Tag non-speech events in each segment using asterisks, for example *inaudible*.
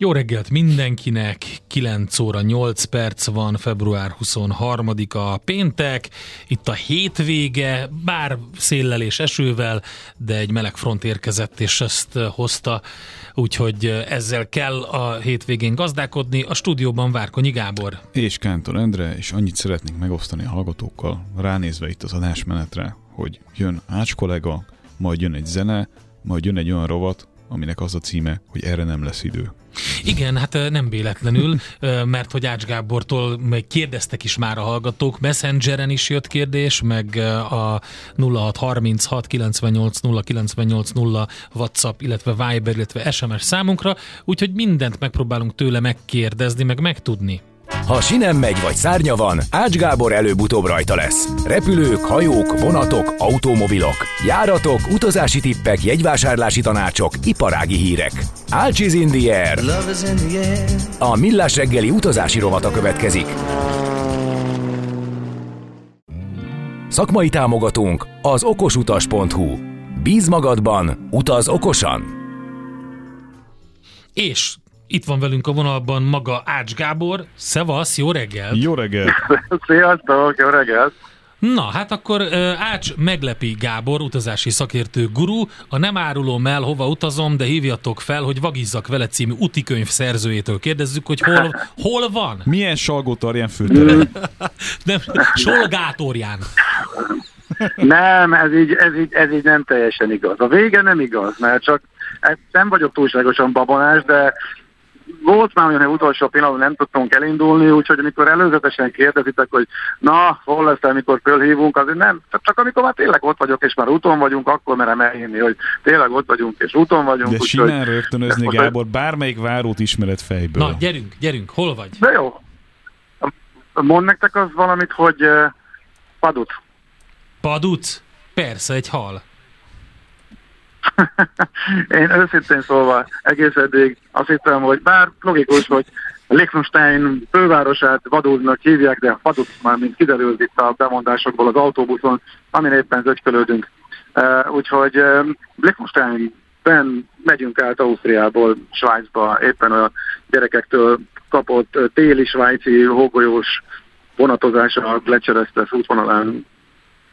Jó reggelt mindenkinek, 9 óra 8 perc van, február 23-a péntek, itt a hétvége, bár széllel és esővel, de egy meleg front érkezett és ezt hozta, úgyhogy ezzel kell a hétvégén gazdálkodni. A stúdióban Várkonyi Gábor. És Kántor Endre, és annyit szeretnénk megosztani a hallgatókkal, ránézve itt az adásmenetre, hogy jön Ács kollega, majd jön egy zene, majd jön egy olyan rovat, aminek az a címe, hogy erre nem lesz idő. Igen, hát nem véletlenül, mert hogy Ács Gábortól kérdeztek is már a hallgatók, Messengeren is jött kérdés, meg a 0636 98 098 0 WhatsApp, illetve Viber, illetve SMS számunkra, úgyhogy mindent megpróbálunk tőle megkérdezni, meg megtudni. Ha sinem megy vagy szárnya van, Ács Gábor előbb-utóbb rajta lesz. Repülők, hajók, vonatok, automobilok, járatok, utazási tippek, jegyvásárlási tanácsok, iparági hírek. Ács is in the air. A Millás reggeli utazási rovata következik. Szakmai támogatónk az okosutas.hu. Bíz magadban, utaz okosan! És itt van velünk a vonalban maga Ács Gábor. Szevasz, jó reggel! Jó reggel! *laughs* Sziasztok, jó reggel! Na, hát akkor Ács meglepi Gábor, utazási szakértő guru. A nem árulom el, hova utazom, de hívjatok fel, hogy Vagizzak vele című utikönyv szerzőjétől kérdezzük, hogy hol, *laughs* hol van? Milyen salgótarján főtere? *laughs* nem, solgátorján. Nem, ez így, ez, így, ez így nem teljesen igaz. A vége nem igaz, mert csak nem vagyok túlságosan babonás, de volt már olyan utolsó pillanatban nem tudtunk elindulni, úgyhogy amikor előzetesen kérdezitek, hogy na, hol lesz, amikor fölhívunk, azért nem, csak amikor már tényleg ott vagyok, és már úton vagyunk, akkor merem elhinni, hogy tényleg ott vagyunk, és úton vagyunk. De úgy, simán rögtönözni, Gábor, bármelyik várót ismeret fejből. Na, gyerünk, gyerünk, hol vagy? De jó. Mond nektek az valamit, hogy uh, Padut. Padut? Persze, egy hal. Én őszintén szólva egész eddig azt hittem, hogy bár logikus, hogy Liechtenstein fővárosát vadúznak hívják, de vadút már mint kiderült itt a bemondásokból az autóbuszon, amin éppen zögykölődünk. Uh, úgyhogy uh, Liechtensteinben megyünk át Ausztriából Svájcba, éppen a gyerekektől kapott téli svájci hógolyós vonatozásra a Gletszeresztes útvonalán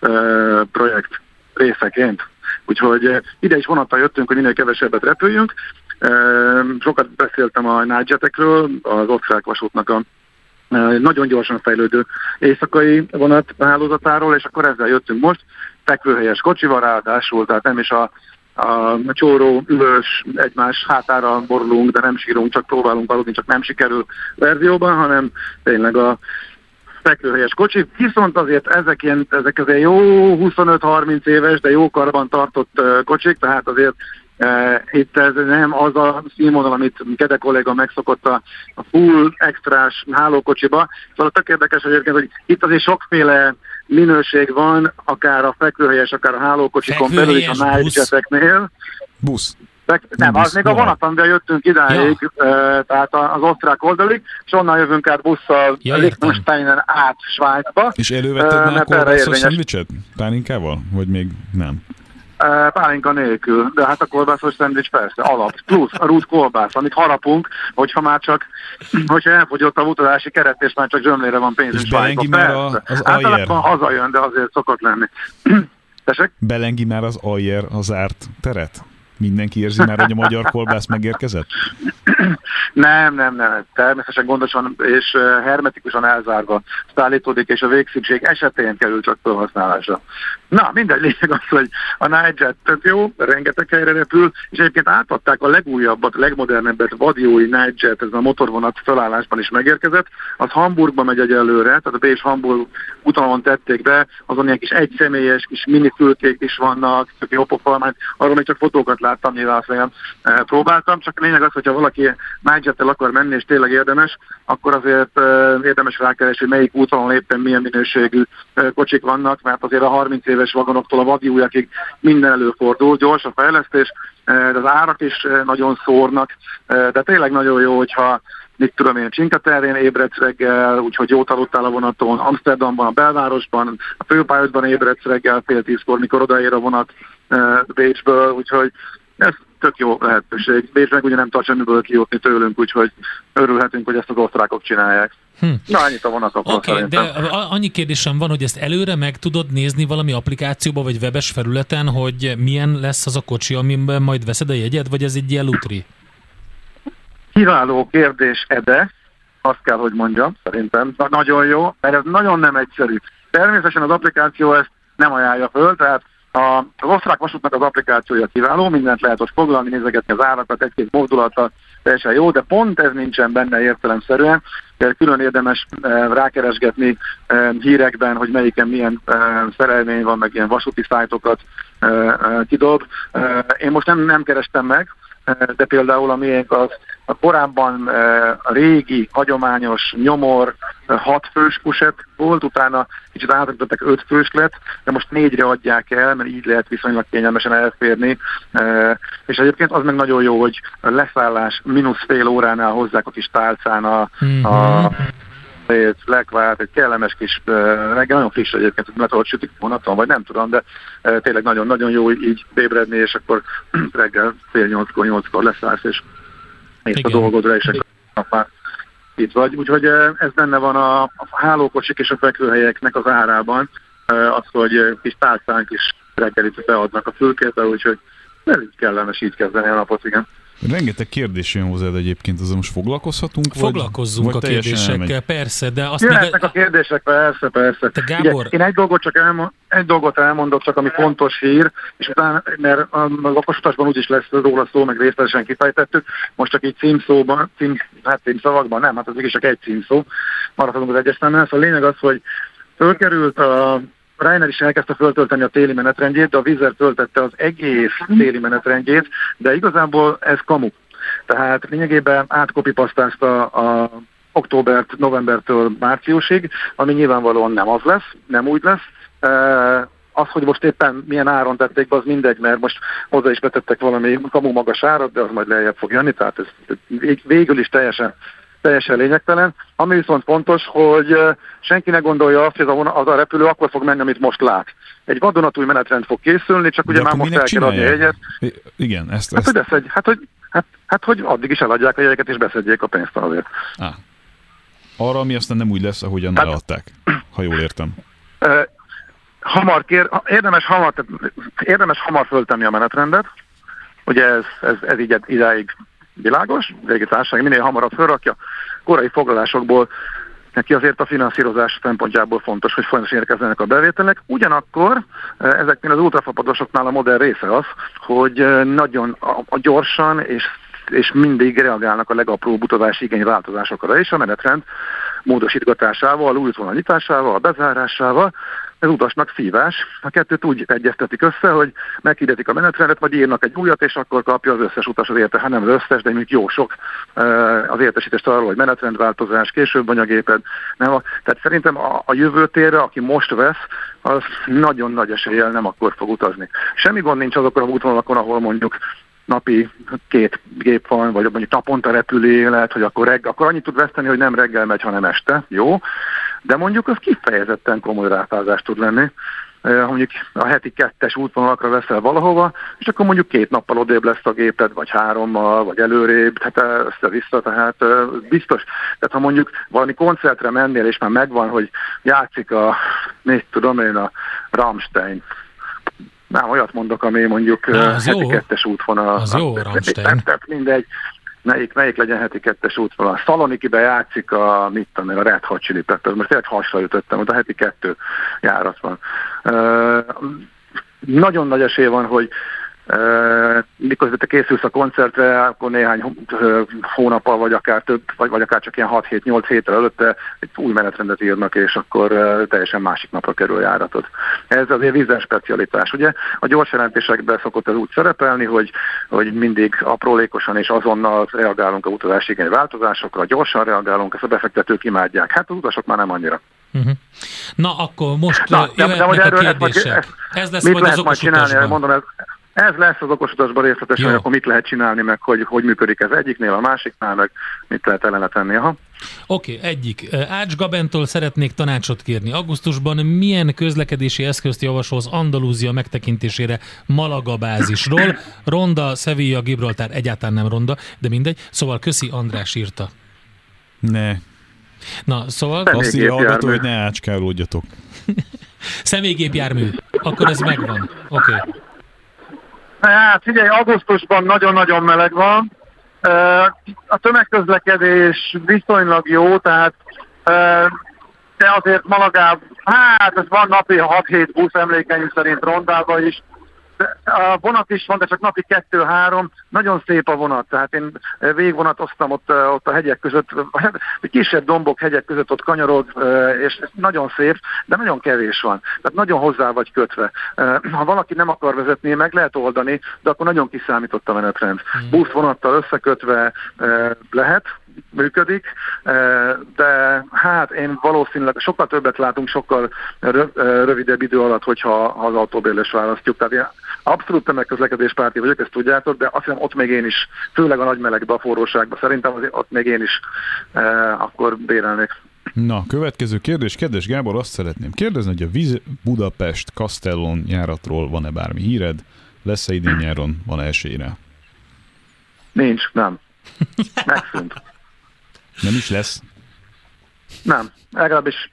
uh, projekt részeként. Úgyhogy eh, ide is vonattal jöttünk, hogy minél kevesebbet repüljünk. Eh, sokat beszéltem a Nightjetekről, az osztrák vasútnak a eh, nagyon gyorsan fejlődő éjszakai vonat hálózatáról, és akkor ezzel jöttünk most, fekvőhelyes kocsival ráadásul, tehát nem is a, a csóró, ülős, egymás hátára borulunk, de nem sírunk, csak próbálunk aludni, csak nem sikerül verzióban, hanem tényleg a fekvőhelyes kocsi, viszont azért ezek, ilyen, ezek azért jó 25-30 éves, de jó karban tartott kocsik, tehát azért uh, itt ez nem az a színvonal, amit Kede kolléga megszokott a, a full extrás hálókocsiba. Szóval tök érdekes egyébként, hogy itt azért sokféle minőség van, akár a fekvőhelyes, akár a hálókocsikon belül is a Nightjeteknél. Busz. De, nem, az még a vonaton, de jöttünk idáig, ja. tehát az osztrák oldalig, és onnan jövünk át busszal ja, Liechtensteinen át Svájcba. És elővetted már a kolbászos szendvicset pálinkával? Vagy még nem? Pálinka nélkül, de hát a kolbászos szendvics persze, alap. Plusz a rút kolbász, amit harapunk, hogyha már csak, hogyha elfogyott a utazási keret, és már csak zsömlére van pénz. És belengi már a, az Általában hazajön, de azért szokott lenni. *clears throat* Tessék? Belengi már az Ayer az árt teret? Mindenki érzi már, hogy a magyar kolbász megérkezett? *clears throat* Nem, nem, nem. Természetesen gondosan és hermetikusan elzárva szállítódik, és a végszükség esetén kerül csak felhasználásra. Na, mindegy, lényeg az, hogy a Nightjet tök jó, rengeteg helyre repül, és egyébként átadták a legújabbat, legmodernebbet, Vadiói Nightjet, ez a motorvonat felállásban is megérkezett, az Hamburgba megy egyelőre, tehát a Bécs Hamburg utalon tették be, azon ilyen kis egyszemélyes kis mini fülkék is vannak, tök jó pofalmány, arról még csak fotókat láttam, nyilván azt nem e, próbáltam, csak a lényeg az, hogyha valaki nightjet akar menni, és tényleg érdemes, akkor azért e, érdemes rákeresni, melyik úton éppen milyen minőségű e, kocsik vannak, mert azért a 30 éves vagonoktól a vadiújakig minden előfordul, gyors a fejlesztés, de az árak is nagyon szórnak, de tényleg nagyon jó, hogyha mit tudom én, Csinkaterrén ébredsz reggel, úgyhogy jót aludtál a vonaton, Amsterdamban, a belvárosban, a főpályadban ébredsz reggel fél tízkor, mikor odaér a vonat Bécsből, úgyhogy ez tök jó lehetőség. Bécs meg ugye nem tart semmiből kijutni tőlünk, úgyhogy örülhetünk, hogy ezt az osztrákok csinálják. Hm. Na, ennyit a vonatokról okay, de annyi kérdésem van, hogy ezt előre meg tudod nézni valami applikációba, vagy webes felületen, hogy milyen lesz az a kocsi, amiben majd veszed a jegyet, vagy ez egy ilyen lutri? Kiváló kérdés, Ede, azt kell, hogy mondjam, szerintem. Na, nagyon jó, mert ez nagyon nem egyszerű. Természetesen az applikáció ezt nem ajánlja föl, tehát a, az osztrák vasútnak az applikációja kiváló, mindent lehet ott foglalni, nézegetni az árakat, egy-két mozdulata, teljesen jó, de pont ez nincsen benne értelemszerűen, mert külön érdemes e, rákeresgetni e, hírekben, hogy melyiken milyen e, szerelmény van, meg ilyen vasúti szájtokat kidob. Én most nem, nem kerestem meg, de például a miénk az a korábban a régi, hagyományos nyomor hat fős kuset volt, utána kicsit átalakítottak öt fős lett, de most négyre adják el, mert így lehet viszonylag kényelmesen elférni. És egyébként az meg nagyon jó, hogy leszállás mínusz fél óránál hozzák a kis tálcán a, mm-hmm. a lekvárt, egy kellemes kis reggel, nagyon friss egyébként, mert sütik vonaton, vagy nem tudom, de tényleg nagyon-nagyon jó így ébredni, és akkor *clears throat* reggel fél nyolckor, nyolckor leszállsz, és mész a dolgodra, és akkor már itt vagy. Úgyhogy ez benne van a, a hálókocsik és a fekvőhelyeknek az árában, az, hogy kis tálcánk is reggelit beadnak a fülkébe, úgyhogy ez így kellemes így kezdeni a napot, igen. Rengeteg kérdés jön hozzád egyébként, azon most foglalkozhatunk? Foglalkozzunk vagy, a kérdésekkel, elmegy? persze, de azt Jöhetnek még... a kérdések, persze, persze. Te Gábor... Ugye, én egy dolgot, csak elmond, egy dolgot elmondok, csak ami fontos hír, és utána, mert a lakosutasban úgyis lesz róla szó, meg részletesen kifejtettük, most csak így címszóban, cím, hát címszavakban nem, hát az mégis csak egy címszó, maradhatunk az egyes Szóval a lényeg az, hogy fölkerült a Reiner is elkezdte föltölteni a téli menetrendjét, de a Vizer töltette az egész téli menetrendjét, de igazából ez kamu. Tehát lényegében átkopipasztázta a októbert, novembertől márciusig, ami nyilvánvalóan nem az lesz, nem úgy lesz. Az, hogy most éppen milyen áron tették be, az mindegy, mert most hozzá is betettek valami kamu magas árat, de az majd lejjebb fog jönni, tehát ez végül is teljesen teljesen lényegtelen. Ami viszont fontos, hogy senki ne gondolja azt, hogy az a, az a repülő akkor fog menni, amit most lát. Egy vadonatúj menetrend fog készülni, csak ugye már most el kell adni a jegyet. Igen, ezt... Hát, ezt... Hogy, beszedj, hát, hogy, hát, hát, hogy addig is eladják a jegyeket, és beszedjék a pénzt azért. Ah. Arra, ami aztán nem úgy lesz, ahogyan hát, eladták, ha jól értem. Hamar kér, érdemes hamar, érdemes hamar föltenni a menetrendet, ugye ez, ez, ez így idáig világos, társaság minél hamarabb felrakja, korai foglalásokból neki azért a finanszírozás szempontjából fontos, hogy folyamatosan érkezzenek a bevételek. Ugyanakkor eh, ezeknél az ultrafapadosoknál a modern része az, hogy eh, nagyon a, a gyorsan és és mindig reagálnak a legapróbb utazási igény változásokra és a menetrend módosítgatásával, új nyitásával, bezárásával, ez utasnak szívás. A kettőt úgy egyeztetik össze, hogy meghirdetik a menetrendet, vagy írnak egy újat, és akkor kapja az összes utas az érte, hát nem az összes, de még jó sok az értesítést arról, hogy menetrendváltozás, később anyagéped. Nem a, tehát szerintem a, a jövőtérre, aki most vesz, az nagyon nagy eséllyel nem akkor fog utazni. Semmi gond nincs azokon a útvonalakon, ahol mondjuk napi két gép van, vagy mondjuk naponta repülő lehet, hogy akkor, reggel, akkor annyit tud veszteni, hogy nem reggel megy, hanem este, jó, de mondjuk az kifejezetten komoly ráfázás tud lenni, mondjuk a heti kettes útvonalakra veszel valahova, és akkor mondjuk két nappal odébb lesz a géped, vagy hárommal, vagy előrébb, tehát össze-vissza, tehát biztos. Tehát ha mondjuk valami koncertre mennél, és már megvan, hogy játszik a, mit tudom én, a Rammstein, nem olyat mondok, ami mondjuk Na, heti jó. kettes útvonal. Az jó, Rammstein. Tehát mindegy, melyik, melyik legyen heti kettes útvonal. Szalonikibe játszik a, mit tudom, a Red Hot Chili Peppers, most tényleg hasra ütöttem, ott a heti kettő járat van. Uh, nagyon nagy esély van, hogy miközben te készülsz a koncertre, akkor néhány hónappal, vagy akár több, vagy, vagy akár csak ilyen 6-7-8 héttel előtte egy új menetrendet írnak, és akkor teljesen másik napra kerül járatod. Ez azért vízen specialitás. Ugye a gyors jelentésekben szokott ez úgy szerepelni, hogy, hogy mindig aprólékosan és azonnal reagálunk a utazási igény változásokra, gyorsan reagálunk, ezt a befektetők imádják. Hát az utasok már nem annyira. Uh-huh. Na, akkor most Na, de, de, de a kérdések. Ez, ez lesz mit majd lehet az majd csinálni, mondom, ez, ez lesz az okosutasban részletesen, hogy akkor mit lehet csinálni, meg hogy, hogy működik ez egyiknél, a másiknál, meg mit lehet ellene tenni. Aha. Oké, okay, egyik. Ács Gabentól szeretnék tanácsot kérni. Augusztusban milyen közlekedési eszközt javasolsz Andalúzia megtekintésére Malaga bázisról? *laughs* Ronda, Sevilla, Gibraltár egyáltalán nem ronda, de mindegy. Szóval köszi András írta. Ne. Na, szóval... Azt írja hallgató, hogy ne ácskálódjatok. *laughs* Személygépjármű. Akkor ez megvan. Oké. Okay. Hát figyelj, augusztusban nagyon-nagyon meleg van, a tömegközlekedés viszonylag jó, tehát de azért Malagában, hát ez van napi 6-7 busz emlékeim szerint Rondában is, a vonat is van, de csak napi kettő-három. Nagyon szép a vonat, tehát én végvonatoztam ott, ott a hegyek között, *laughs* kisebb dombok hegyek között ott kanyarod, és nagyon szép, de nagyon kevés van. Tehát nagyon hozzá vagy kötve. Ha valaki nem akar vezetni, meg lehet oldani, de akkor nagyon kiszámított a menetrend. Mm. Busz vonattal összekötve lehet, működik, de hát én valószínűleg sokkal többet látunk, sokkal rövidebb idő alatt, hogyha az autóbérlés választjuk. Tehát én abszolút tömegközlekedés párti vagyok, ezt tudjátok, de azt hiszem ott még én is, főleg a nagy melegbe, a forróságba, szerintem azért ott még én is akkor bérelnék. Na, következő kérdés. Kedves Gábor, azt szeretném kérdezni, hogy a Víz Budapest Castellon járatról van-e bármi híred? Lesz-e idén nyáron? Van esélyre? Nincs, nem. Megszűnt. Nem is lesz? Nem, legalábbis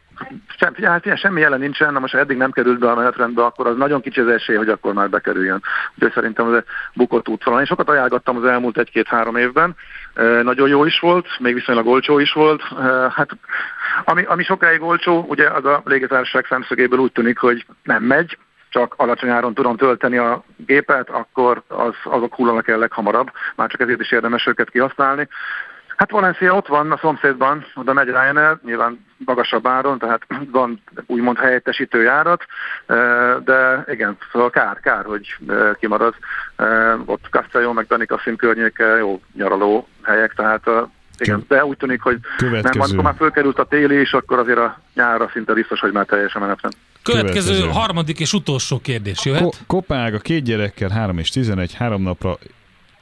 sem, hát semmi jelen nincsen, na most ha eddig nem került be a menetrendbe, akkor az nagyon kicsi az esély, hogy akkor már bekerüljön. Úgyhogy szerintem ez bukott útvonal. Én sokat ajánlottam az elmúlt egy-két-három évben, e, nagyon jó is volt, még viszonylag olcsó is volt. E, hát ami, ami sokáig olcsó, ugye az a légitársaság szemszögéből úgy tűnik, hogy nem megy, csak alacsony áron tudom tölteni a gépet, akkor az, azok hullanak el leghamarabb, már csak ezért is érdemes őket kihasználni. Hát Valencia ott van a szomszédban, oda megy Ryanair, nyilván magasabb áron, tehát *clears throat* van úgymond helyettesítő járat, de igen, szóval kár, kár, hogy kimarad. Ott Castelló, meg Danikaszin környéke jó nyaraló helyek, tehát igen, de úgy tűnik, hogy Következő. nem, amikor már fölkerült a téli, és akkor azért a nyárra szinte biztos, hogy már teljesen menetrend. Következő, Következő, harmadik és utolsó kérdés jöhet. Ko- Kopág a két gyerekkel 3 és 11, három napra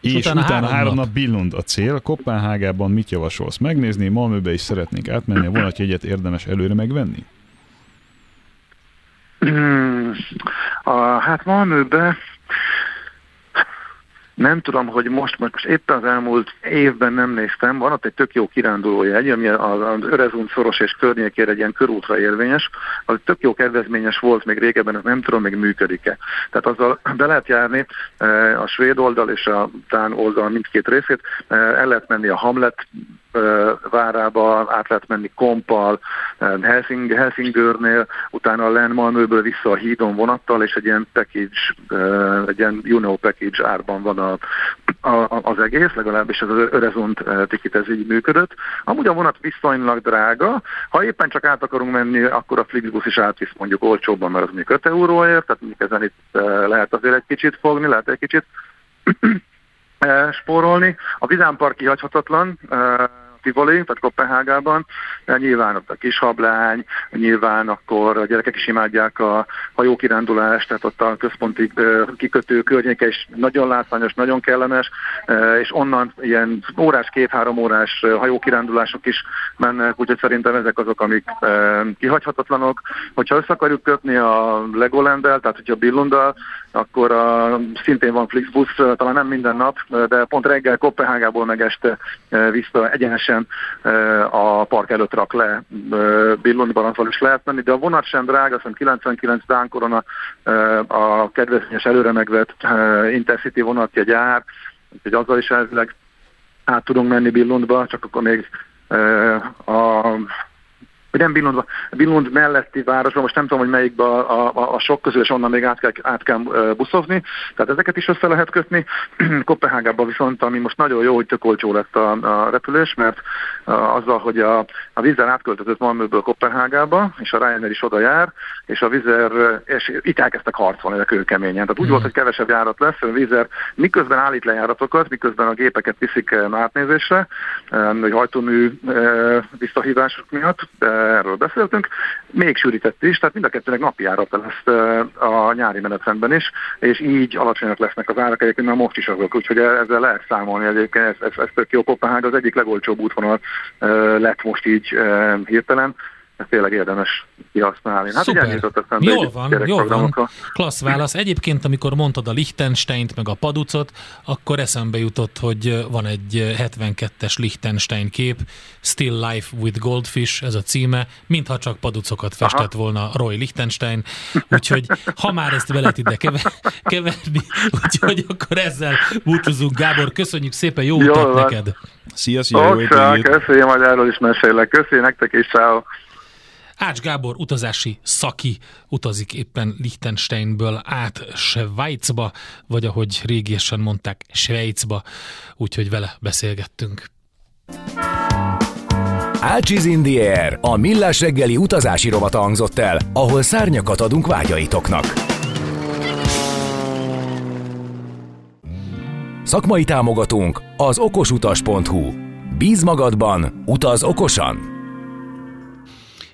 és, és utána, utána három, három nap. nap Billund a cél. Kopenhágában mit javasolsz? Megnézni, Malmöbe is szeretnénk átmenni, a vonatjegyet érdemes előre megvenni? Hmm, a, hát Malmöbe nem tudom, hogy most, most éppen az elmúlt évben nem néztem, van ott egy tök jó kirándulójegy, ami az, Örezund szoros és környékére egy ilyen körútra érvényes, az tök jó kedvezményes volt még régebben, nem tudom, még működik-e. Tehát azzal *clears throat* be lehet járni eh, a svéd oldal és a tán oldal mindkét részét, eh, el lehet menni a Hamlet várába, át lehet menni Kompal, Helsing, Helsingörnél, utána a Lenmalmőből vissza a hídon vonattal, és egy ilyen package, egy ilyen you know package árban van a, a, az egész, legalábbis az Örezont ticket ez így működött. Amúgy a vonat viszonylag drága, ha éppen csak át akarunk menni, akkor a Flixbus is átvisz mondjuk olcsóbban, mert az mondjuk 5 euróért, tehát mondjuk ezen itt lehet azért egy kicsit fogni, lehet egy kicsit spórolni. A Vizámpark hagyhatatlan, Tivoli, tehát Kopenhágában, de nyilván ott a kis hablány, nyilván akkor a gyerekek is imádják a hajókirándulást, tehát ott a központi kikötő környéke is nagyon látványos, nagyon kellemes, és onnan ilyen órás, két-három órás hajókirándulások is mennek, úgyhogy szerintem ezek azok, amik kihagyhatatlanok. Hogyha össze akarjuk kötni a Legolanddel, tehát hogyha Billundal, akkor a, szintén van Flixbus, talán nem minden nap, de pont reggel Kopenhágából meg este vissza egyenesen a park előtt rak le azzal is lehet menni, de a vonat sem drága, azt 99 Dán korona a kedvezményes előre megvett Intercity vonatja gyár, úgyhogy azzal is elvileg át tudunk menni Billundba, csak akkor még a vagy nem Billund, Billund melletti városban, most nem tudom, hogy melyikbe a, a, a sok közül, és onnan még át kell, át kell buszozni, tehát ezeket is össze lehet kötni. *clears throat* Kopenhágában viszont, ami most nagyon jó, hogy tök olcsó lett a, a repülés, mert a, azzal, hogy a, a vízzel átköltözött Malmöből Kopenhágába, és a Ryanair is oda jár, és a vízer, és itt elkezdtek harcolni a kőkeményen. Tehát úgy mm. volt, hogy kevesebb járat lesz, a vízer miközben állít le járatokat, miközben a gépeket viszik átnézésre, hogy hajtómű visszahívások miatt, de erről beszéltünk, még sűrített is, tehát mind a kettőnek napi járata lesz a nyári menetrendben is, és így alacsonyak lesznek az árak, egyébként már most is azok, úgyhogy ezzel lehet számolni, egyébként ez, ez, ez tök jó, Kopenhág az egyik legolcsóbb útvonal lett most így hirtelen, ezt tényleg érdemes kihasználni. Hát Szuper. Jól van, jól van. Klassz válasz. Egyébként, amikor mondtad a Liechtensteint meg a Paducot, akkor eszembe jutott, hogy van egy 72-es Liechtenstein kép, Still Life with Goldfish, ez a címe, mintha csak paducokat festett Aha. volna Roy Liechtenstein, úgyhogy ha már ezt lehet ide keverni, úgyhogy akkor ezzel búcsúzunk. Gábor, köszönjük szépen, jó utat neked! Szia, szia! Ocsá, köszönjük, majd erről is mesélek. Köszönjük nektek is, ciao. Ács Gábor utazási szaki utazik éppen Liechtensteinből át Svájcba, vagy ahogy régiesen mondták, Svájcba, úgyhogy vele beszélgettünk. Ácsiz Indier, a millás reggeli utazási rovata hangzott el, ahol szárnyakat adunk vágyaitoknak. Szakmai támogatunk az okosutas.hu. Bíz magadban, utaz okosan!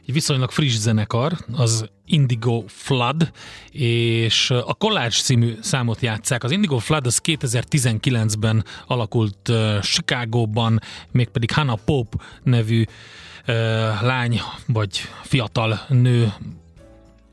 Egy viszonylag friss zenekar, az Indigo Flood, és a Collage című számot játszák. Az Indigo Flood az 2019-ben alakult uh, Chicagóban, mégpedig Hannah Pope nevű uh, lány vagy fiatal nő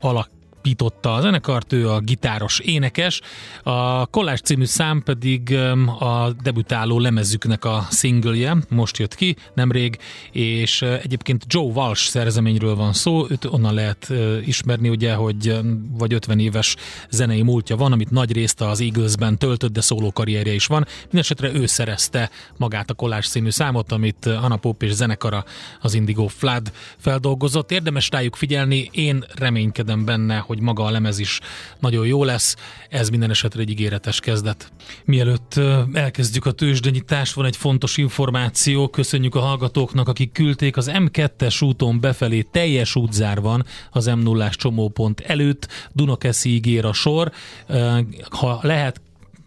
alak alapította a zenekart, ő a gitáros énekes. A Kollás című szám pedig a debütáló lemezüknek a singleje, most jött ki nemrég, és egyébként Joe Walsh szerzeményről van szó, őt onnan lehet ismerni, ugye, hogy vagy 50 éves zenei múltja van, amit nagy részt az Eaglesben töltött, de szóló karrierje is van. Mindenesetre ő szerezte magát a Kollás című számot, amit Anna Pope és zenekara az Indigo Flood feldolgozott. Érdemes rájuk figyelni, én reménykedem benne, hogy hogy maga a lemez is nagyon jó lesz. Ez minden esetre egy ígéretes kezdet. Mielőtt elkezdjük a tőzsdenyítást, van egy fontos információ. Köszönjük a hallgatóknak, akik küldték az M2-es úton befelé teljes útzár van az m 0 csomópont előtt. Dunakeszi ígér a sor. Ha lehet,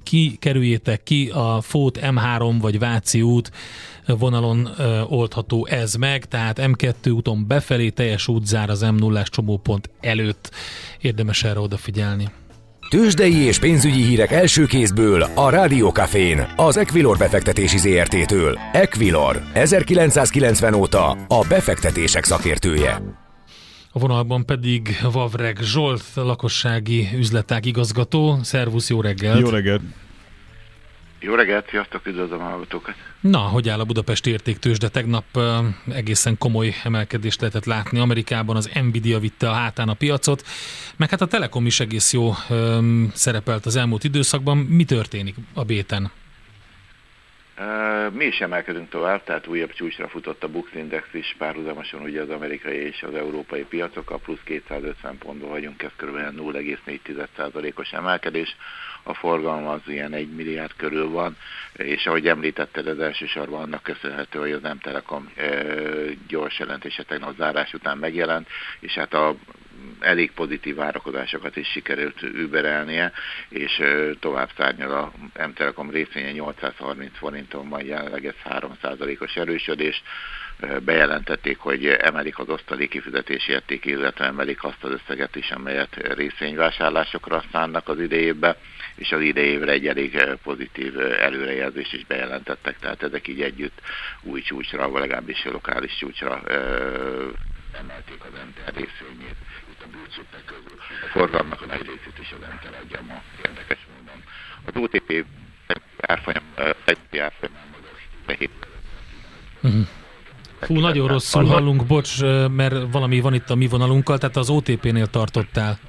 kikerüljétek ki a Fót M3 vagy Váci út vonalon ö, oldható ez meg, tehát M2 úton befelé teljes útzár az m 0 csomópont előtt. Érdemes erre odafigyelni. Tőzsdei és pénzügyi hírek első kézből a Rádiókafén, az Equilor befektetési ZRT-től. Equilor, 1990 óta a befektetések szakértője. A vonalban pedig Vavreg Zsolt, lakossági üzletág igazgató. Szervusz, jó reggelt! Jó reggelt! Jó reggelt, sziasztok, üdvözlöm a hallgatókat! Na, hogy áll a Budapesti értéktős, de tegnap egészen komoly emelkedést lehetett látni. Amerikában az Nvidia vitte a hátán a piacot, meg hát a Telekom is egész jó szerepelt az elmúlt időszakban. Mi történik a béten? Mi is emelkedünk tovább, tehát újabb csúcsra futott a Bux Index is, párhuzamosan ugye az amerikai és az európai piacok, a plusz 250 pontból vagyunk, ez kb. 0,4%-os emelkedés a forgalom az ilyen 1 milliárd körül van, és ahogy említetted, ez elsősorban annak köszönhető, hogy az nem Telekom gyors jelentése tegnap zárás után megjelent, és hát a elég pozitív várakozásokat is sikerült überelnie, és tovább szárnyal a M-Telekom részvénye 830 forinton van jelenleg ez 3%-os erősödés. Bejelentették, hogy emelik az osztaléki kifizetési értékét, illetve emelik azt az összeget is, amelyet részvényvásárlásokra szánnak az idejében és az idejévre egy elég pozitív előrejelzést is bejelentettek, tehát ezek így együtt új csúcsra, vagy legalábbis lokális csúcsra emelték az MTR részvényét a bűcsúpek közül. A forgalomnak a nagy részét is az MTR adja ma érdekes módon. Az OTP árfolyam, egy árfolyam uh-huh. Fú, nagyon rosszul hallunk, bocs, mert valami van itt a mi vonalunkkal, tehát az OTP-nél tartottál.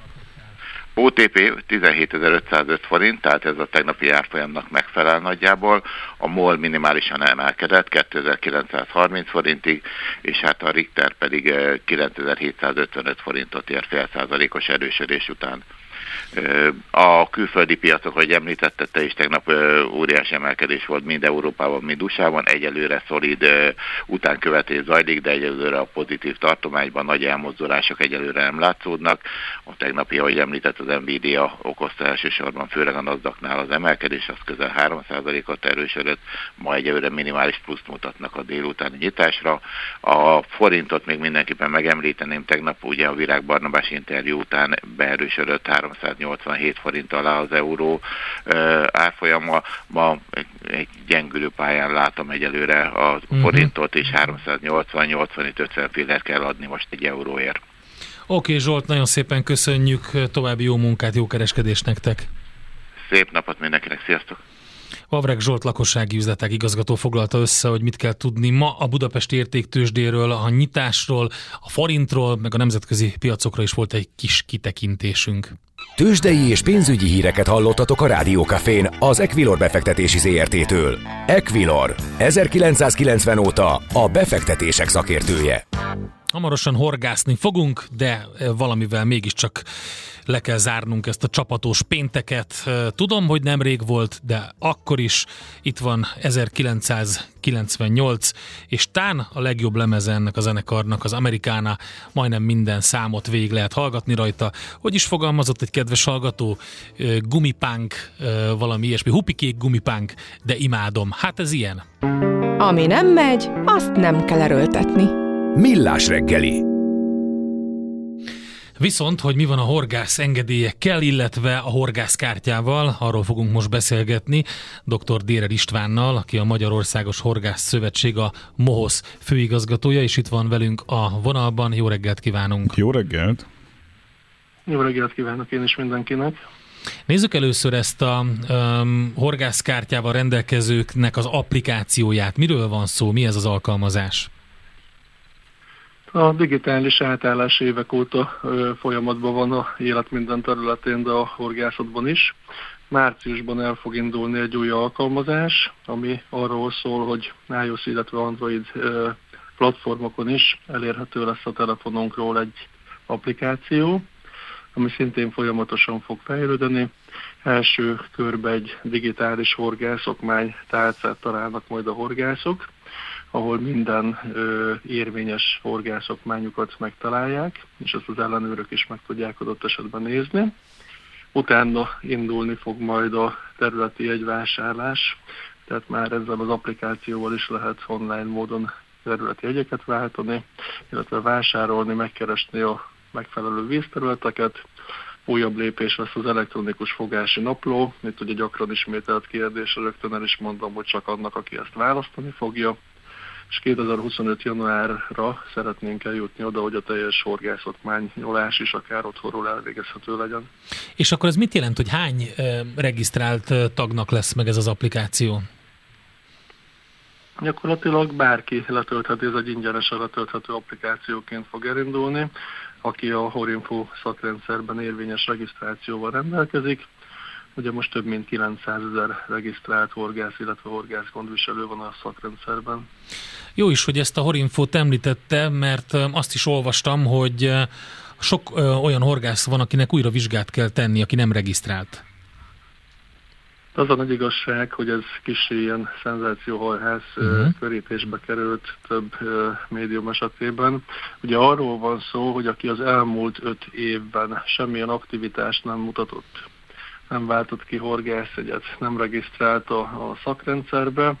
OTP 17.505 forint, tehát ez a tegnapi árfolyamnak megfelel nagyjából. A MOL minimálisan emelkedett 2930 forintig, és hát a Richter pedig 9755 forintot ér fél százalékos erősödés után. A külföldi piacok, hogy említette te is, tegnap óriási emelkedés volt mind Európában, mind USA-ban, egyelőre szolid utánkövetés zajlik, de egyelőre a pozitív tartományban nagy elmozdulások egyelőre nem látszódnak. A tegnapi, ahogy említett, az Nvidia okozta elsősorban, főleg a nasdaq az emelkedés, az közel 3%-ot erősödött, ma egyelőre minimális pluszt mutatnak a délutáni nyitásra. A forintot még mindenképpen megemlíteném, tegnap ugye a Virág Barnabás interjú után beerősödött 387 forint alá az euró árfolyama. Ma egy, gyengülő pályán látom egyelőre a uh-huh. forintot, és 380-85-50 fillet kell adni most egy euróért. Oké okay, Zsolt, nagyon szépen köszönjük, további jó munkát, jó kereskedést nektek! Szép napot mindenkinek, sziasztok! Vavreg Zsolt lakossági üzletek igazgató foglalta össze, hogy mit kell tudni ma a Budapesti értéktősdéről, a nyitásról, a forintról, meg a nemzetközi piacokra is volt egy kis kitekintésünk. Tőzsdei és pénzügyi híreket hallottatok a Rádiókafén az Equilor befektetési ZRT-től. Equilor, 1990 óta a befektetések szakértője. Hamarosan horgászni fogunk, de valamivel mégiscsak le kell zárnunk ezt a csapatos pénteket. Tudom, hogy nem rég volt, de akkor is itt van 1998, és tán a legjobb lemeze ennek a zenekarnak, az Amerikána, majdnem minden számot végig lehet hallgatni rajta. Hogy is fogalmazott egy kedves hallgató, gumipánk, valami ilyesmi, hupikék gumipánk, de imádom. Hát ez ilyen. Ami nem megy, azt nem kell erőltetni. Millás reggeli Viszont, hogy mi van a horgász engedélyekkel, illetve a horgász kártyával, arról fogunk most beszélgetni dr. Dérer Istvánnal, aki a Magyarországos Horgász Szövetség, a MOHOSZ főigazgatója, és itt van velünk a vonalban. Jó reggelt kívánunk! Jó reggelt! Jó reggelt kívánok én is mindenkinek! Nézzük először ezt a um, horgászkártyával rendelkezőknek az applikációját. Miről van szó? Mi ez az alkalmazás? A digitális átállás évek óta folyamatban van a élet minden területén, de a horgászatban is. Márciusban el fog indulni egy új alkalmazás, ami arról szól, hogy iOS, illetve Android platformokon is elérhető lesz a telefonunkról egy applikáció, ami szintén folyamatosan fog fejlődni. Első körbe egy digitális horgászokmány tárcát találnak majd a horgászok, ahol minden ö, érvényes horgászokmányukat megtalálják, és ezt az ellenőrök is meg tudják adott esetben nézni. Utána indulni fog majd a területi egyvásárlás, tehát már ezzel az applikációval is lehet online módon területi jegyeket váltani, illetve vásárolni, megkeresni a megfelelő vízterületeket. Újabb lépés lesz az elektronikus fogási napló. Itt ugye gyakran ismételt kérdés, rögtön el is mondom, hogy csak annak, aki ezt választani fogja és 2025. januárra szeretnénk eljutni oda, hogy a teljes horgászokmány nyolás is akár otthonról elvégezhető legyen. És akkor ez mit jelent, hogy hány regisztrált tagnak lesz meg ez az applikáció? Gyakorlatilag bárki letöltheti, ez egy ingyenesen letölthető applikációként fog elindulni, aki a Horinfo szakrendszerben érvényes regisztrációval rendelkezik, Ugye most több mint 900 ezer regisztrált horgász, illetve horgászgondviselő van a szakrendszerben. Jó is, hogy ezt a Horinfót említette, mert azt is olvastam, hogy sok olyan horgász van, akinek újra vizsgát kell tenni, aki nem regisztrált. Az a nagy igazság, hogy ez kis ilyen szenzációhajház uh-huh. körítésbe került több médium esetében. Ugye arról van szó, hogy aki az elmúlt öt évben semmilyen aktivitást nem mutatott nem váltott ki horgászegyet, nem regisztrált a szakrendszerbe,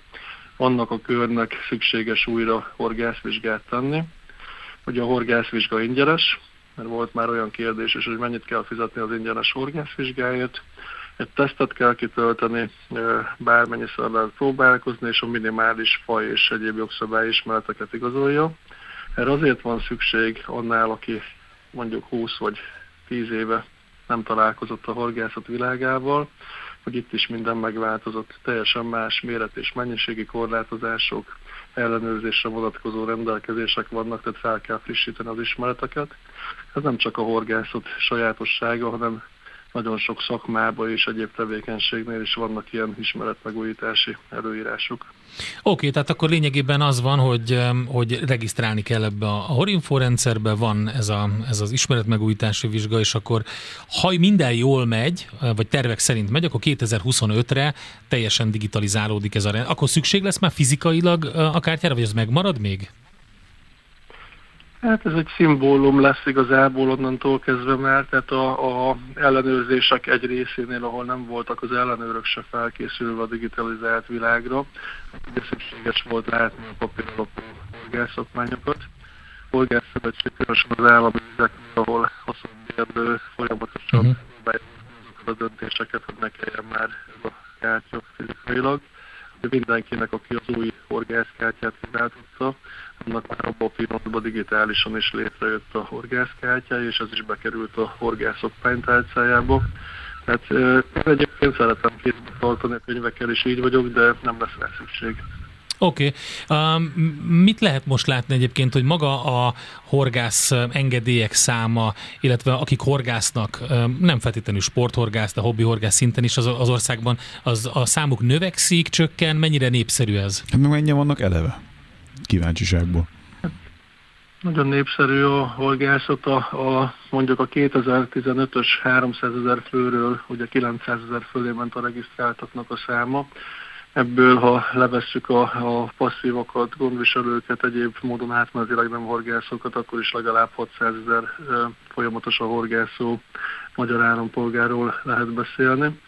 annak a körnek szükséges újra horgászvizsgát tenni. Ugye a horgászvizsga ingyenes, mert volt már olyan kérdés is, hogy mennyit kell fizetni az ingyenes horgászvizsgáért. Egy tesztet kell kitölteni, bármennyiszer lehet próbálkozni, és a minimális faj és egyéb jogszabály ismereteket igazolja. Erre azért van szükség annál, aki mondjuk 20 vagy 10 éve nem találkozott a horgászat világával, hogy itt is minden megváltozott, teljesen más méret és mennyiségi korlátozások, ellenőrzésre vonatkozó rendelkezések vannak, tehát fel kell frissíteni az ismereteket. Ez nem csak a horgászat sajátossága, hanem nagyon sok szakmában és egyéb tevékenységnél is vannak ilyen ismeretmegújítási előírások. Oké, okay, tehát akkor lényegében az van, hogy, hogy regisztrálni kell ebbe a Horinfo rendszerbe, van ez, a, ez az ismeretmegújítási vizsga, és akkor ha minden jól megy, vagy tervek szerint megy, akkor 2025-re teljesen digitalizálódik ez a rendszer. Akkor szükség lesz már fizikailag a kártyára, vagy ez megmarad még? Hát ez egy szimbólum lesz igazából onnantól kezdve, mert tehát a, a ellenőrzések egy részénél, ahol nem voltak az ellenőrök se felkészülve a digitalizált világra, ugye szükséges volt látni a papíralapú horgászokmányokat. Horgászszövetség különösen az állami vizeknél, ahol hosszú folyamatosan uh-huh. azokat a döntéseket, hogy ne kelljen már ez a kártya fizikailag. De mindenkinek, aki az új horgászkártyát kiváltotta, annak már abban a pillanatban digitálisan is létrejött a horgászkártya, és ez is bekerült a horgászok pánytárcájába. Tehát én egyébként szeretem kézbe tartani a könyvekkel, és így vagyok, de nem lesz rá szükség. Oké. Okay. Um, mit lehet most látni egyébként, hogy maga a horgász engedélyek száma, illetve akik horgásznak, nem feltétlenül sporthorgász, de hobbi horgász szinten is az, az országban, az a számuk növekszik, csökken, mennyire népszerű ez? Hát meg mennyien vannak eleve? Kíváncsiságból? Nagyon népszerű a horgászat, a, a, mondjuk a 2015-ös 300 ezer főről, ugye 900 ezer fölé ment a regisztráltatnak a száma. Ebből, ha levesszük a, a passzívokat, gondviselőket, egyéb módon átmenetileg nem horgászokat, akkor is legalább 600 ezer folyamatosan horgászó magyar állampolgáról lehet beszélni.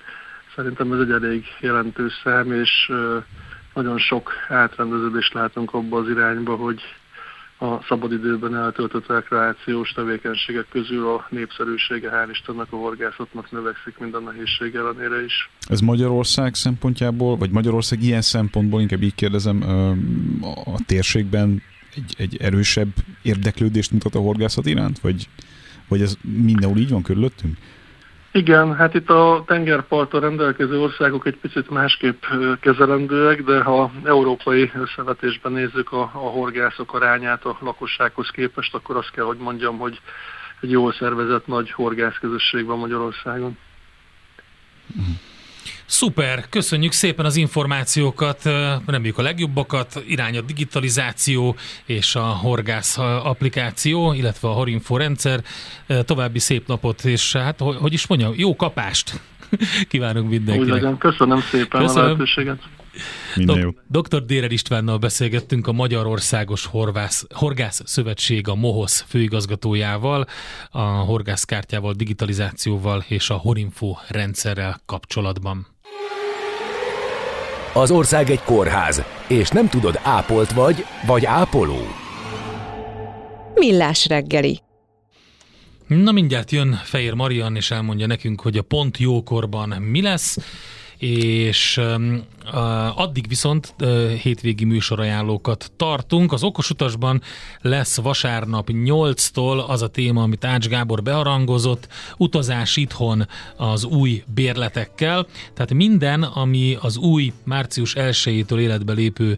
Szerintem ez egy elég jelentős szám, és nagyon sok átrendeződést látunk abba az irányba, hogy a szabadidőben eltöltött rekreációs tevékenységek közül a népszerűsége, hál' Istennek a horgászatnak növekszik minden nehézség ellenére is. Ez Magyarország szempontjából, vagy Magyarország ilyen szempontból, inkább így kérdezem, a térségben egy, egy erősebb érdeklődést mutat a horgászat iránt, vagy, vagy ez mindenhol így van körülöttünk? Igen, hát itt a tengerparton rendelkező országok egy picit másképp kezelendőek, de ha európai összevetésben nézzük a, a horgászok arányát a lakossághoz képest, akkor azt kell, hogy mondjam, hogy egy jól szervezett nagy horgászközösség van Magyarországon. Uh-huh. Szuper, köszönjük szépen az információkat, reméljük a legjobbakat, irány a digitalizáció és a horgász applikáció, illetve a Horinfo rendszer. További szép napot, és hát, hogy is mondjam, jó kapást *laughs* kívánunk mindenkinek. Úgy legyen, köszönöm szépen köszönöm. a lehetőséget. Minden jó. Dr. Dérer Istvánnal beszélgettünk a Magyarországos Horvász, Horgász Szövetség, a MOHOSZ főigazgatójával, a horgászkártyával, digitalizációval és a Horinfo rendszerrel kapcsolatban. Az ország egy kórház, és nem tudod, ápolt vagy, vagy ápoló. Millás reggeli. Na mindjárt jön Fehér Marian, és elmondja nekünk, hogy a pont jókorban mi lesz és addig viszont hétvégi műsorajánlókat tartunk. Az okosutasban lesz vasárnap 8-tól az a téma, amit Ács Gábor beharangozott, utazás itthon az új bérletekkel. Tehát minden, ami az új március 1-től életbe lépő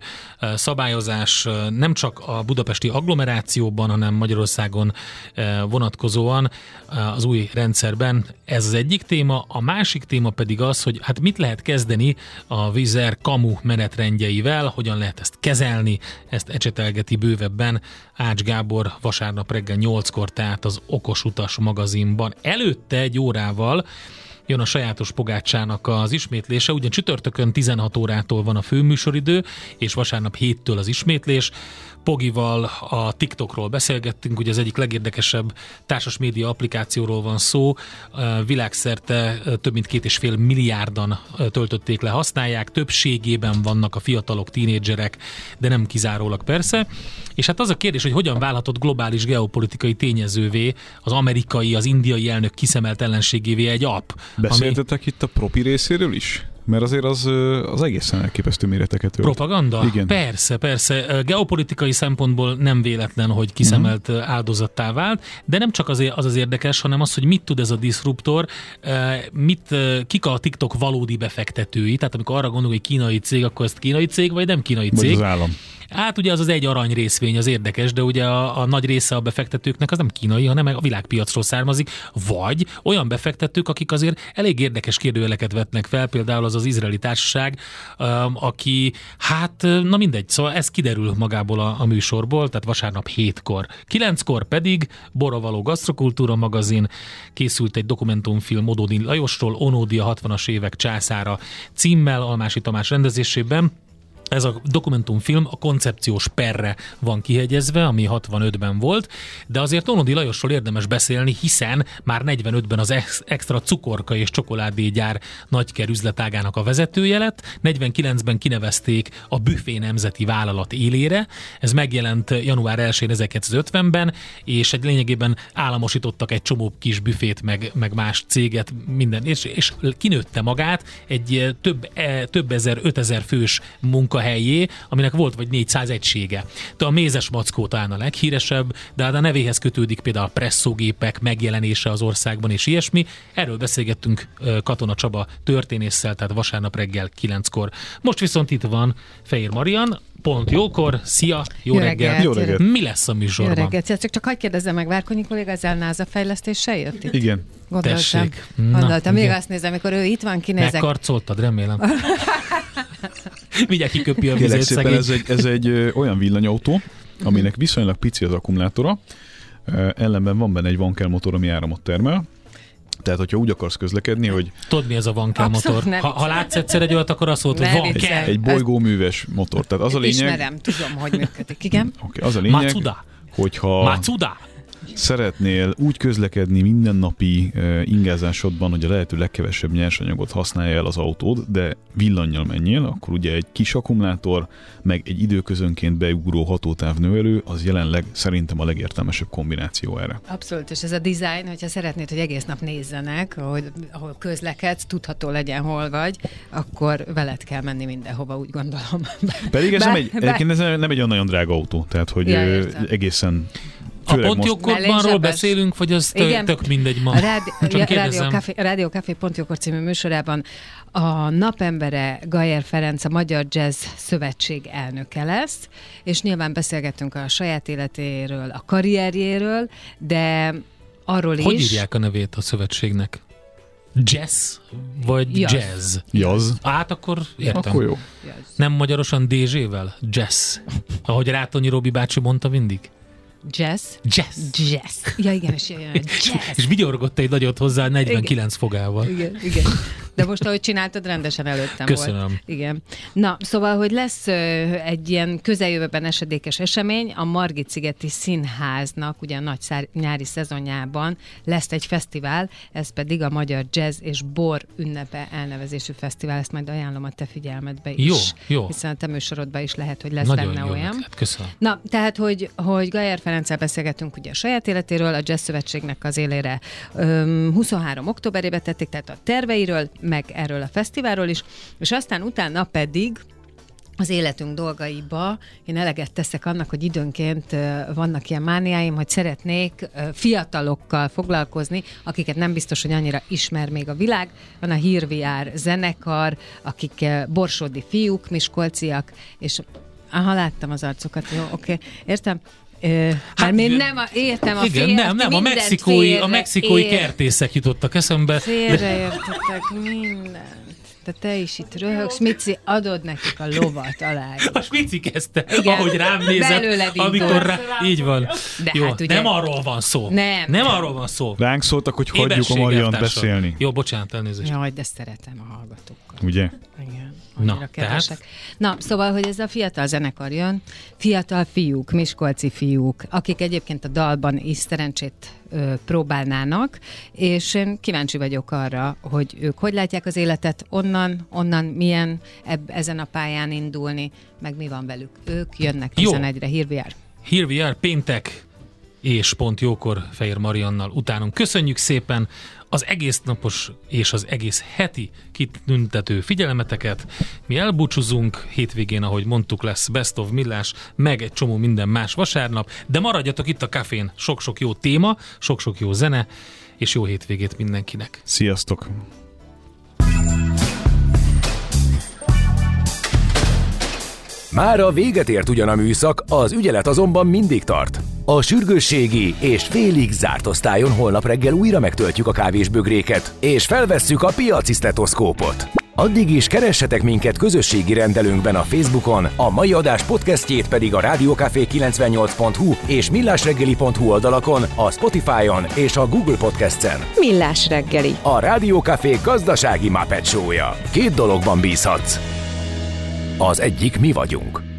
szabályozás nem csak a budapesti agglomerációban, hanem Magyarországon vonatkozóan az új rendszerben. Ez az egyik téma. A másik téma pedig az, hogy hát mit lehet kezdeni a Vizer kamu menetrendjeivel, hogyan lehet ezt kezelni, ezt ecsetelgeti bővebben Ács Gábor vasárnap reggel 8-kor, tehát az Okos Utas magazinban. Előtte egy órával jön a sajátos pogácsának az ismétlése. Ugyan csütörtökön 16 órától van a főműsoridő, és vasárnap 7-től az ismétlés. Pogival a TikTokról beszélgettünk, ugye az egyik legérdekesebb társas média applikációról van szó, világszerte több mint két és fél milliárdan töltötték le, használják, többségében vannak a fiatalok, tínédzserek, de nem kizárólag persze. És hát az a kérdés, hogy hogyan válhatott globális geopolitikai tényezővé az amerikai, az indiai elnök kiszemelt ellenségévé egy app. Beszéltetek ami... itt a propi részéről is? Mert azért az, az egészen elképesztő méreteket ölt. Propaganda? Igen. Persze, persze. Geopolitikai szempontból nem véletlen, hogy kiszemelt uh-huh. áldozattá vált, de nem csak az, az az érdekes, hanem az, hogy mit tud ez a disruptor, mit, kik a TikTok valódi befektetői, tehát amikor arra gondolunk, hogy kínai cég, akkor ez kínai cég, vagy nem kínai cég. Vagy az állam Hát ugye az az egy arany részvény az érdekes, de ugye a, a nagy része a befektetőknek az nem kínai, hanem a világpiacról származik, vagy olyan befektetők, akik azért elég érdekes kérdőjeleket vetnek fel, például az az izraeli társaság, aki, hát na mindegy, szóval ez kiderül magából a, a műsorból, tehát vasárnap hétkor. Kilenckor pedig Borovaló Gasztrokultúra magazin készült egy dokumentumfilm Odódi Lajosról, Onódi a 60-as évek császára címmel, Almási Tamás rendezésében. Ez a dokumentumfilm a koncepciós perre van kihegyezve, ami 65-ben volt, de azért Onodi Lajosról érdemes beszélni, hiszen már 45-ben az extra cukorka és csokoládégyár nagyker üzletágának a vezetője lett, 49-ben kinevezték a Büfé Nemzeti Vállalat élére, ez megjelent január 1-én 1950-ben, és egy lényegében államosítottak egy csomó kis büfét, meg, meg más céget, minden, és, és kinőtte magát egy több, e, több ezer, ötezer fős munka munkahelyé, aminek volt vagy 400 egysége. De a mézes mackó talán a leghíresebb, de hát a nevéhez kötődik például a presszógépek megjelenése az országban és ilyesmi. Erről beszélgettünk Katona Csaba történésszel, tehát vasárnap reggel 9-kor. Most viszont itt van Fehér Marian, pont jókor. Szia, jó, jó reggel. reggel. Jó reggel. Mi lesz a műsorban? Jó reggelt. Csak, csak hagyd kérdezzem meg, Várkonyi kolléga, az elnáza fejlesztéssel jött itt? Igen. Gondoltam. Tessék. Gondoltam. Még azt nézem, amikor ő itt van, kinézek. Megkarcoltad, remélem. *laughs* *laughs* Mindjárt kiköpi a vizet szépen, ez egy, ez egy ö, olyan villanyautó, aminek viszonylag pici az akkumulátora, ellenben van benne egy vankel motor, ami áramot termel, tehát, hogyha úgy akarsz közlekedni, hogy... Tudod, mi ez a Vankel motor? Ha, ha látsz egyszer egy olyat, akkor azt mondod, hogy Vankel. Egy, egy bolygóműves motor. Tehát az a lényeg... Ismerem, tudom, hogy működik, igen. Okay, az a lényeg, Matsuda. hogyha... Matsuda szeretnél úgy közlekedni mindennapi ingázásodban, hogy a lehető legkevesebb nyersanyagot használja el az autód, de villanyjal menjél, akkor ugye egy kis akkumulátor, meg egy időközönként beugró hatótáv növelő, az jelenleg szerintem a legértelmesebb kombináció erre. Abszolút, és ez a design, hogyha szeretnéd, hogy egész nap nézzenek, ahogy, ahol közlekedsz, tudható legyen, hol vagy, akkor veled kell menni mindenhova, úgy gondolom. Pedig ez, bár, nem, egy, bár... ez nem egy olyan nagyon drága autó, tehát hogy ja, egészen a pontjókorbanról beszélünk, vagy az tök, tök mindegy ma? A rádi, Rádió Café, Pontjókor című műsorában a napembere Gajer Ferenc, a Magyar Jazz Szövetség elnöke lesz, és nyilván beszélgettünk a saját életéről, a karrierjéről, de arról Hogy is... Hogy írják a nevét a szövetségnek? Jazz vagy jazz? Jazz. jazz. Hát akkor értem. Akkor jó. Nem magyarosan DZ-vel? Jazz. Ahogy Rátonyi Robi bácsi mondta mindig. Jazz? Jazz. Jazz. Ja, igen, és jön *laughs* jazz. és vigyorgott egy nagyot hozzá 49 igen. fogával. Igen, igen. De most, ahogy csináltad, rendesen előttem Köszönöm. volt. Igen. Na, szóval, hogy lesz egy ilyen közeljövőben esedékes esemény, a Margit Szigeti Színháznak ugye a nagy szár, nyári szezonjában lesz egy fesztivál, ez pedig a Magyar Jazz és Bor ünnepe elnevezésű fesztivál, ezt majd ajánlom a te figyelmedbe is. Jó, jó. Hiszen a te műsorodban is lehet, hogy lesz Nagyon benne jó olyan. Ötlet. Köszönöm. Na, tehát, hogy, hogy Gajer Ferenccel beszélgetünk ugye a saját életéről, a Jazz Szövetségnek az élére 23 októberében tették, tehát a terveiről, meg erről a fesztiválról is, és aztán utána pedig az életünk dolgaiba én eleget teszek annak, hogy időnként vannak ilyen mániáim, hogy szeretnék fiatalokkal foglalkozni, akiket nem biztos, hogy annyira ismer még a világ. Van a Hírviár zenekar, akik borsodi fiúk, miskolciak, és Aha, láttam az arcokat, jó, oké, okay. értem. Hát, még nem a, értem a Igen, fél, nem, nem, a mexikói, a mexikói ér. kertészek jutottak eszembe. Félreértettek mindent. De te is itt röhögsz, Mici, adod nekik a lovat alá. *laughs* A Smici kezdte, Igen, ahogy rám nézett, amikor rá, így van. De Jó, hát ugye, nem arról van szó. Nem. Nem arról van szó. Ránk szóltak, hogy hagyjuk a Mariant beszélni. Jó, bocsánat, elnézést. Jaj, de szeretem a hallgatókat. Ugye? Igen. Na, tehát? Na, szóval, hogy ez a fiatal zenekar jön, fiatal fiúk, miskolci fiúk, akik egyébként a dalban is szerencsét ö, próbálnának, és én kíváncsi vagyok arra, hogy ők hogy látják az életet, onnan, onnan milyen eb- ezen a pályán indulni, meg mi van velük. Ők jönnek 11-re, Hírviár. Hírviár, péntek, és pont jókor Fehér Mariannal utánunk. Köszönjük szépen az egész napos és az egész heti kitüntető figyelemeteket. Mi elbúcsúzunk, hétvégén, ahogy mondtuk, lesz Best of Millás, meg egy csomó minden más vasárnap, de maradjatok itt a kafén, sok-sok jó téma, sok-sok jó zene, és jó hétvégét mindenkinek. Sziasztok! Már a véget ért ugyan a műszak, az ügyelet azonban mindig tart. A sürgősségi és félig zárt osztályon holnap reggel újra megtöltjük a kávésbögréket, és felvesszük a piaci stetoszkópot. Addig is keressetek minket közösségi rendelőnkben a Facebookon, a mai adás podcastjét pedig a rádiókafé 98hu és millásreggeli.hu oldalakon, a Spotify-on és a Google Podcast-en. Millás reggeli. A Rádiókafé gazdasági Muppet Show-ja. Két dologban bízhatsz. Az egyik mi vagyunk.